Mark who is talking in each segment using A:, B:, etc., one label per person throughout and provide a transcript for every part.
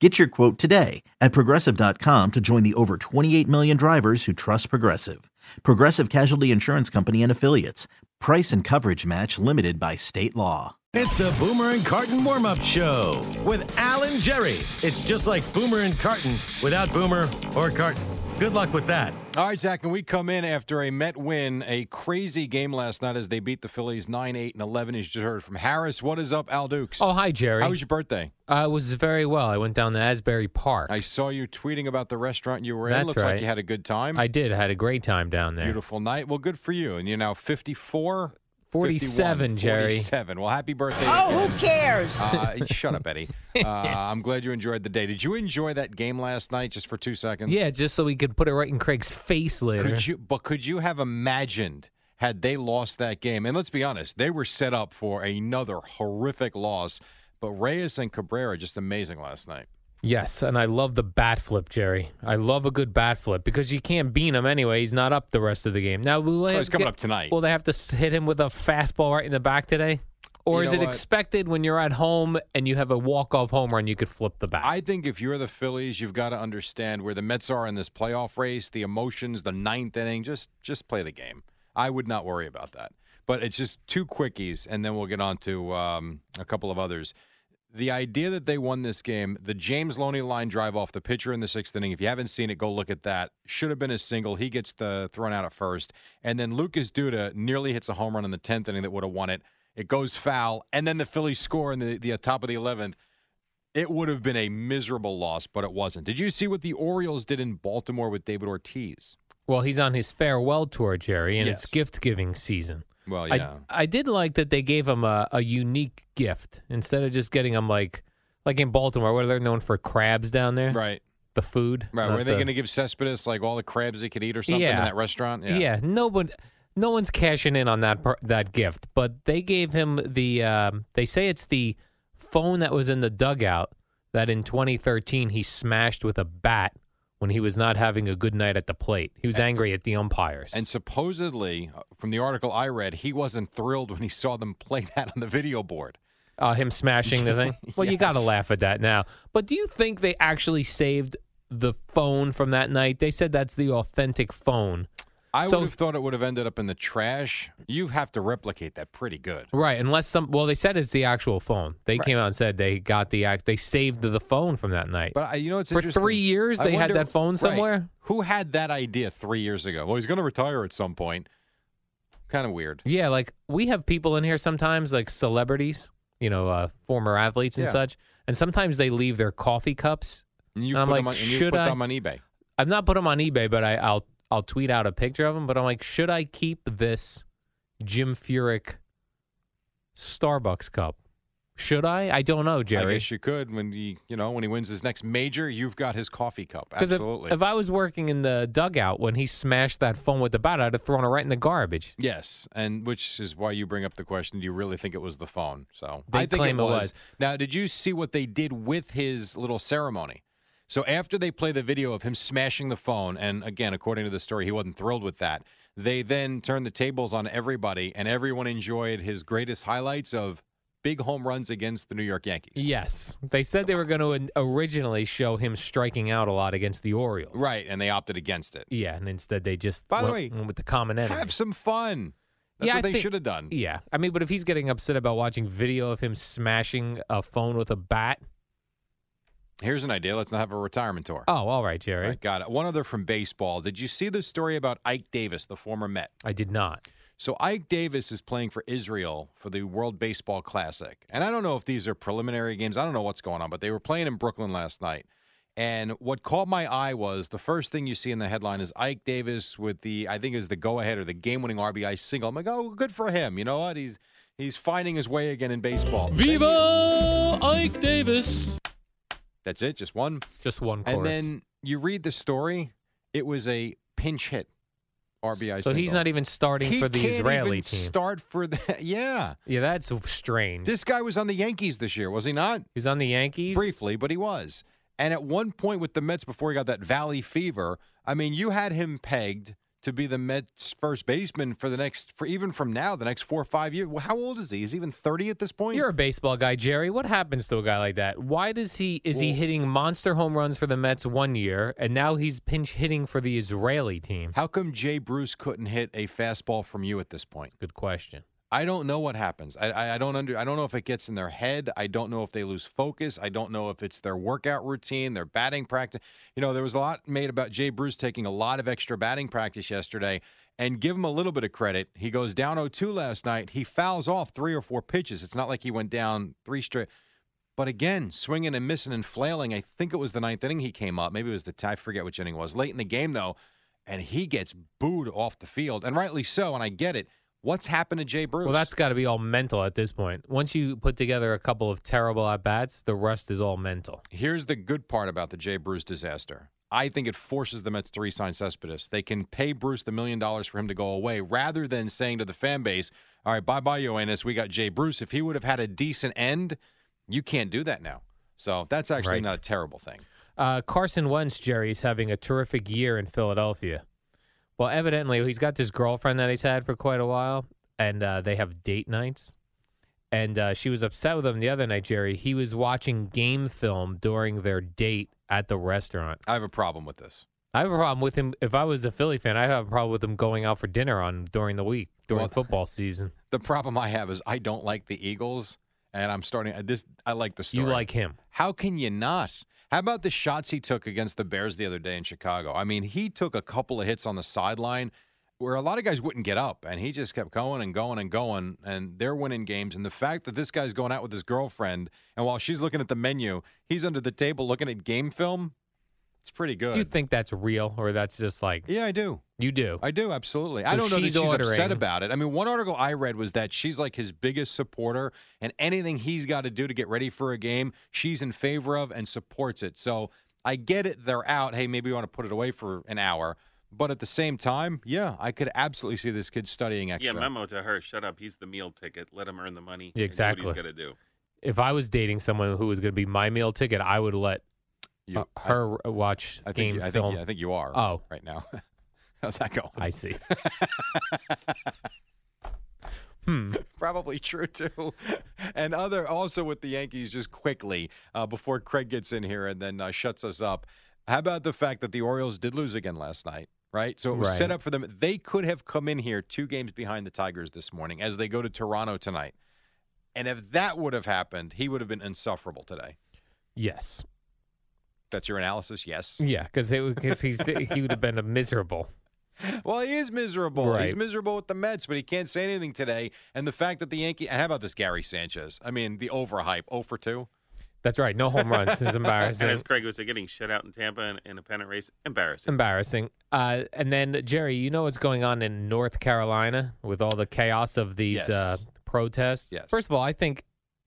A: Get your quote today at progressive.com to join the over 28 million drivers who trust Progressive. Progressive Casualty Insurance Company and Affiliates. Price and coverage match limited by state law.
B: It's the Boomer and Carton warm up show with Al and Jerry. It's just like Boomer and Carton without Boomer or Carton. Good luck with that.
C: All right, Zach, and we come in after a Met win, a crazy game last night as they beat the Phillies 9 8 and 11. As you just heard from Harris. What is up, Al Dukes?
D: Oh, hi, Jerry.
C: How was your birthday?
D: Uh, it was very well. I went down to Asbury Park.
C: I saw you tweeting about the restaurant you were in.
D: That's
C: Looks like
D: right.
C: you had a good time.
D: I did. I had a great time down there.
C: Beautiful night. Well, good for you. And you're now 54?
D: 47,
C: 51,
D: Jerry.
C: 47. Well, happy birthday.
E: Oh,
C: again.
E: who cares?
C: Uh, shut up, Eddie. Uh, I'm glad you enjoyed the day. Did you enjoy that game last night just for two seconds?
D: Yeah, just so we could put it right in Craig's face later.
C: Could you? But could you have imagined had they lost that game? And let's be honest, they were set up for another horrific loss. But Reyes and Cabrera just amazing last night.
D: Yes, and I love the bat flip, Jerry. I love a good bat flip because you can't beat him anyway. He's not up the rest of the game. Now, will
C: Oh, he's coming
D: get-
C: up tonight.
D: Will they have to hit him with a fastball right in the back today? Or
C: You
D: is it
C: what?
D: expected when you're at home and you have a walk-off home run, you could flip the bat?
C: I think if you're the Phillies, you've got to understand where the Mets are in this playoff race, the emotions, the ninth inning. Just just play the game. I would not worry about that. But it's just two quickies, and then we'll get on to um, a couple of others. The idea that they won this game, the James Loney line drive off the pitcher in the sixth inning. If you haven't seen it, go look at that. Should have been a single. He gets the thrown out at first, and then Lucas Duda nearly hits a home run in the tenth inning that would have won it. It goes foul, and then the Phillies score in the, the uh, top of the eleventh. It would have been a miserable loss, but it wasn't. Did you see what the Orioles did in Baltimore with David Ortiz?
D: well, he's on his farewell tour, Jerry, and it's gift-giving season.
C: Well, yeah.
D: I, I did like that they gave him a, a unique gift instead of just getting him like like in Baltimore, where they're known for crabs down there,
C: right.
D: the food.
C: Right. Were they
D: the-
C: going to give Cespedes like all the crabs he could eat or something in that restaurant?
D: Yeah, no one, no one's cashing in on that that gift, but they gave him the. Um, they say it's the phone that was in the dugout that in 2013 he smashed with a bat when he was not having a good night at the plate. He was angry at the umpires.
C: And supposedly, uh, from the article I read, he wasn't thrilled when he saw them play that on the video board.
D: Uh, him smashing the thing. Well, you got to laugh at that now. But do you think they actually saved the phone from that night? They said that's the authentic phone.
C: I
D: So-
C: would have thought it would have ended up in the trash. You have to replicate that pretty good.
D: Right, unless some. Well, they said it's the actual phone. They came out and said they got the act. They saved the phone from that night.
C: But you know, it's
D: For three years,
C: I
D: they had that phone
C: right.
D: somewhere?
C: Who had that idea three years ago? Well, he's going to retire at some point. Kind of weird.
D: yeah, like we have people in here sometimes, like celebrities, you know, uh, former athletes and
C: Yeah.
D: such, and sometimes they leave their coffee cups.
C: And you
D: And I'm
C: put
D: like,
C: on, and
D: should
C: put
D: I-
C: them on eBay.
D: I've not put them on eBay, but I, I'll I'll tweet out a picture of him, But I'm like, should I keep this Jim Furyk Starbucks cup? Should I? I don't know, Jerry.
C: I guess you could when he, you know, when he wins his next major, you've got his coffee cup.
D: Because if,
C: Absolutely.
D: if I was working in the dugout when he smashed that phone with the bat, I'd have thrown it right in the garbage.
C: yes, and which is why you bring up the question: Do you really think it was the phone? So
D: They
C: I think
D: claim
C: it
D: it
C: was.
D: was.
C: Now, did you see what they did with his little ceremony? So after they play the video of him smashing the phone, and again, according to the story, he wasn't thrilled with that. They then turned the tables on everybody, and everyone enjoyed his greatest highlights of big home runs against the New York Yankees.
D: Yes, they said they were going to originally show him striking out a lot against the Orioles.
C: Right, and they opted against it.
D: Yeah, and instead they just
C: By the
D: went,
C: way,
D: went with the common enemy.
C: Have some fun. That's
D: Yeah,
C: what
D: I
C: they should have done.
D: Yeah, I mean, but if he's getting upset about watching video of him smashing a phone with a bat,
C: Here's an idea. Let's not have a retirement tour.
D: oh, all right, Jerry.
C: Right, got it. One other from baseball. Did you see the story about Ike Davis, the former Met?
D: I did not.
C: So Ike Davis is playing for Israel for the World Baseball Classic. And I don't know if these are preliminary games. I don't know what's going on, but they were playing in Brooklyn last night. And what caught my eye was the first thing you see in the headline is Ike Davis with the I think is the go ahead or the game winning RBI single. I'm like, oh, good for him. You know what? He's he's finding his way again in baseball.
D: Viva Ike Davis!
C: That's it, just one.
D: Just one chorus.
C: And then you read the story. It was a pinch hit RBI.
D: so he's not even starting
C: He
D: for the
C: can't
D: Israeli
C: even
D: team.
C: Start for the yeah.
D: yeah, that's strange.
C: This guy was on the Yankees this year, was he not?
D: he's on the Yankees.
C: Briefly, but he was. And at one point with the Mets before he got that Valley fever, I mean, you had him pegged to be the Mets first baseman for the next for even from now, the next four or five years. Well, how old is he? Is he even 30 at this point?
D: You're a baseball guy, Jerry. What happens to a guy like that? Why does he is he hitting monster home runs for the Mets one year and now he's pinch hitting for the Israeli team?
C: how come Jay Bruce couldn't hit a fastball from you at this point?
D: Good question.
C: I don't know what happens. I, I, I don't under. I don't know if it gets in their head. I don't know if they lose focus. I don't know if it's their workout routine, their batting practice. You know, there was a lot made about Jay Bruce taking a lot of extra batting practice yesterday. And give him a little bit of credit. He goes down 0-2 last night. He fouls off three or four pitches. It's not like he went down three straight. But again, swinging and missing and flailing. I think it was the ninth inning he came up. Maybe it was the I forget which inning it was. Late in the game though, and he gets booed off the field, and rightly so. And I get it. What's happened to Jay Bruce?
D: Well, that's got to be all mental at this point. Once you put together a couple of terrible at bats, the rest is all mental.
C: Here's the good part about the Jay Bruce disaster. I think it forces the Mets to re-sign Cespedes. They can pay Bruce the million dollars for him to go away, rather than saying to the fan base, "All right, bye bye, Yoenis. We got Jay Bruce." If he would have had a decent end, you can't do that now. So that's actually
D: Right.
C: not a terrible thing.
D: Uh, Carson Wentz, Jerry, is having a terrific year in Philadelphia. Well, evidently, he's got this girlfriend that he's had for quite a while, and uh, they have date nights. And uh, she was upset with him the other night, Jerry. He was watching game film during their date at the restaurant.
C: I have a problem with this.
D: I have a problem with him. If I was a Philly fan, I have a problem with him going out for dinner on during the week during
C: Well,
D: football season.
C: The problem I have is I don't like the Eagles, and I'm starting this. I like the story.
D: You like him?
C: How can you not? How about the shots he took against the Bears the other day in Chicago? I mean, he took a couple of hits on the sideline where a lot of guys wouldn't get up, and he just kept going and going and going, and they're winning games. And the fact that this guy's going out with his girlfriend, and while she's looking at the menu, he's under the table looking at game film, it's pretty good.
D: Do you think that's real, or that's just like
C: yeah, I do.
D: you do?
C: I do absolutely.
D: So
C: I don't know that
D: she's
C: she's upset about it. I mean, one article I read was that she's like his biggest supporter, and anything he's got to do to get ready for a game, she's in favor of and supports it. So I get it. They're out. Hey, maybe you want to put it away for an hour, but at the same time, yeah, I could absolutely see this kid studying extra.
E: Yeah, memo to her. Shut up. He's the meal ticket. Let him earn the money.
D: Yeah,
E: and do what
D: exactly.
E: he's got to do.
D: If I was dating someone who was going to be my meal ticket, I would let
C: You-
D: uh, her watch
C: I, I think
D: game
C: you- I
D: film.
C: think, I think you are.
D: Oh.
C: right now. How's that going?
D: I see. hmm.
C: Probably true too. And other also with the Yankees, just quickly uh, before Craig gets in here and then uh, shuts us up. How about the fact that the Orioles did lose again last night? Right, so it was set up for them. They could have come in here two games behind the Tigers this morning as they go to Toronto tonight. And if that would have happened, he would have been insufferable today.
D: Yes.
C: That's your analysis. Yes.
D: Yeah, because because he's he would have been a miserable.
C: Well, he is miserable. He's miserable with the Mets, but he can't say anything today. And the fact that the Yankee and how about this Gary Sanchez? I mean, the overhype, 0 for 2.
D: That's right. No home runs. It's
E: And
D: embarrassing.
E: as Craig was getting shut out in Tampa in, in a pennant race, embarrassing.
D: Embarrassing. Uh, and then Jerry, you know what's going on in North Carolina with all the chaos of these
C: Yes.
D: uh, protests.
C: Yes.
D: First of all, I think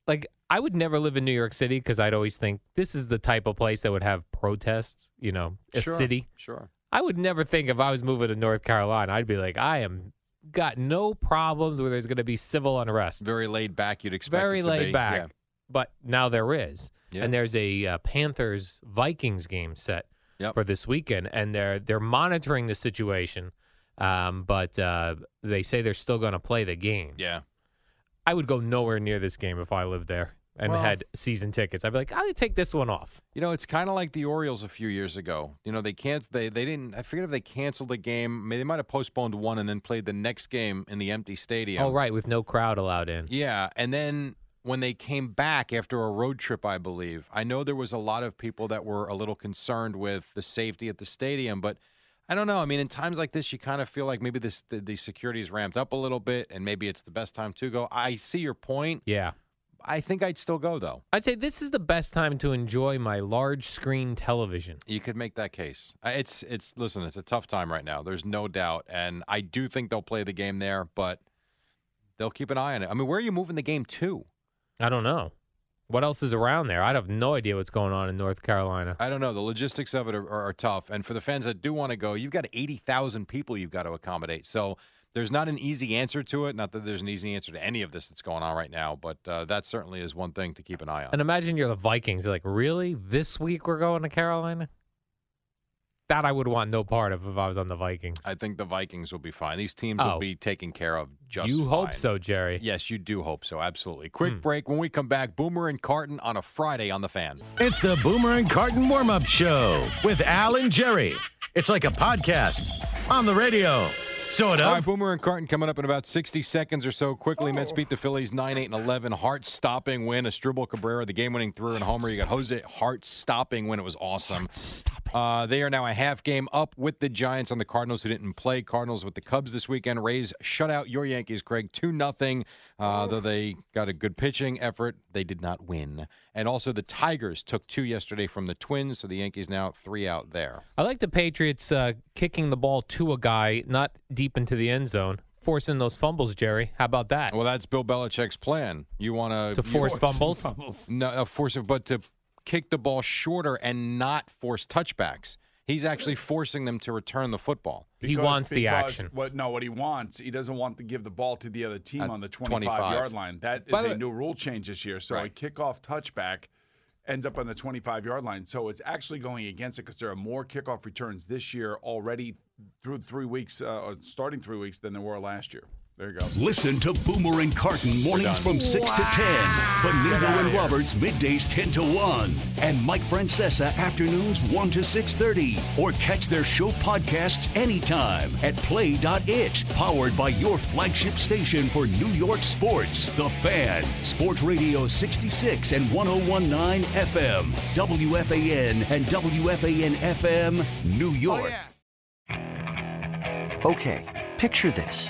D: like I would never live in New York City because I'd always think this is the type of place that would have protests. You know, a
C: Sure,
D: city.
C: Sure.
D: I would never think if I was moving to North Carolina, I'd be like, I am got no problems where there's going to be civil unrest.
C: Very laid back. You'd expect
D: Very laid
C: be.
D: back.
C: Yeah.
D: But now there is,
C: Yeah.
D: and there's a uh, Panthers Vikings game set
C: Yep.
D: for this weekend, and they're they're monitoring the situation. Um, but uh, they say they're still going to play the game.
C: Yeah.
D: I would go nowhere near this game if I lived there and
C: Well-
D: had season tickets. I'd be like, I'll take this one off.
C: You know, it's kind of like the Orioles a few years ago. You know, they can't. They they didn't. I forget if they canceled the game. Maybe they might have postponed one and then played the next game in the empty stadium.
D: Oh, right, with no crowd allowed in.
C: Yeah, and then when they came back after a road trip, I believe, I know there was a lot of people that were a little concerned with the safety at the stadium, but I don't know. I mean, in times like this, you kind of feel like maybe this the, the security is ramped up a little bit, and maybe it's the best time to go. I see your point.
D: Yeah.
C: I think I'd still go though.
D: I'd say this is the best time to enjoy my large screen television.
C: You could make that case. It's it's listen, it's a tough time right now. There's no doubt, and I do think they'll play the game there, but they'll keep an eye on it. I mean, where are you moving the game to?
D: I don't know. What else is around there? I'd have no idea what's going on in North Carolina.
C: I don't know. The logistics of it are, are, are tough, and for the fans that do want to go, you've got eighty thousand people you've got to accommodate. So there's not an easy answer to it. Not that there's an easy answer to any of this that's going on right now, but uh, that certainly is one thing to keep an eye on.
D: And imagine you're the Vikings. You're like, really? This week we're going to Carolina? That I would want no part of if I was on the Vikings.
C: I think the Vikings will be fine. These teams
D: Oh.
C: will be taken care of just
D: you hope
C: fine.
D: so, Jerry.
C: Yes, you do hope so. Absolutely. Quick
D: Hmm.
C: break. When we come back, Boomer and Carton on a Friday on the fan.
B: It's the Boomer and Carton warm up show with Al and Jerry. It's like a podcast on the radio. Sort
C: All right. Boomer and Carton coming up in about 60 seconds or so. Quickly, Mets beat the Phillies 9 8 and 11. Heart stopping win. Asdrubal Cabrera, the game winning through and homer. You got Jose Heart stopping win. It was awesome. Uh, they are now a half game up with the Giants on the Cardinals, who didn't play. Cardinals with the Cubs this weekend. Rays shut out your Yankees, Craig, 2 0. Uh, though they got a good pitching effort, they did not win. And also, the Tigers took two yesterday from the Twins, so the Yankees now three out there.
D: I like the Patriots uh, kicking the ball to a guy, not deep into the end zone, forcing those fumbles, Jerry. How about that?
C: Well, that's Bill Belichick's plan. You want
D: to force fumbles?
C: No, uh, force it, but to kick the ball shorter and not force touchbacks. He's actually forcing them to return the football.
D: He
F: Because-
D: wants the action.
F: What, no, what he wants, he doesn't want to give the ball to the other team
C: At
F: on the
C: 25.
F: 25 yard line. That is
C: By the
F: a
C: way-
F: new rule change this year. So a kickoff touchback ends up on the 25 yard line. So it's actually going against it because there are more kickoff returns this year already through three weeks, uh, or starting three weeks, than there were last year. There you go.
G: Listen to Boomer and Carton mornings from 6 to 10. Benigno and Roberts middays 10 to 1. And Mike Francesa afternoons 1 to 6.30. Or catch their show podcasts anytime at play.it. Powered by your flagship station for New York sports. The Fan. Sports Radio 66 and 1019 FM. WFAN and WFAN FM, New York.
H: Okay, picture this.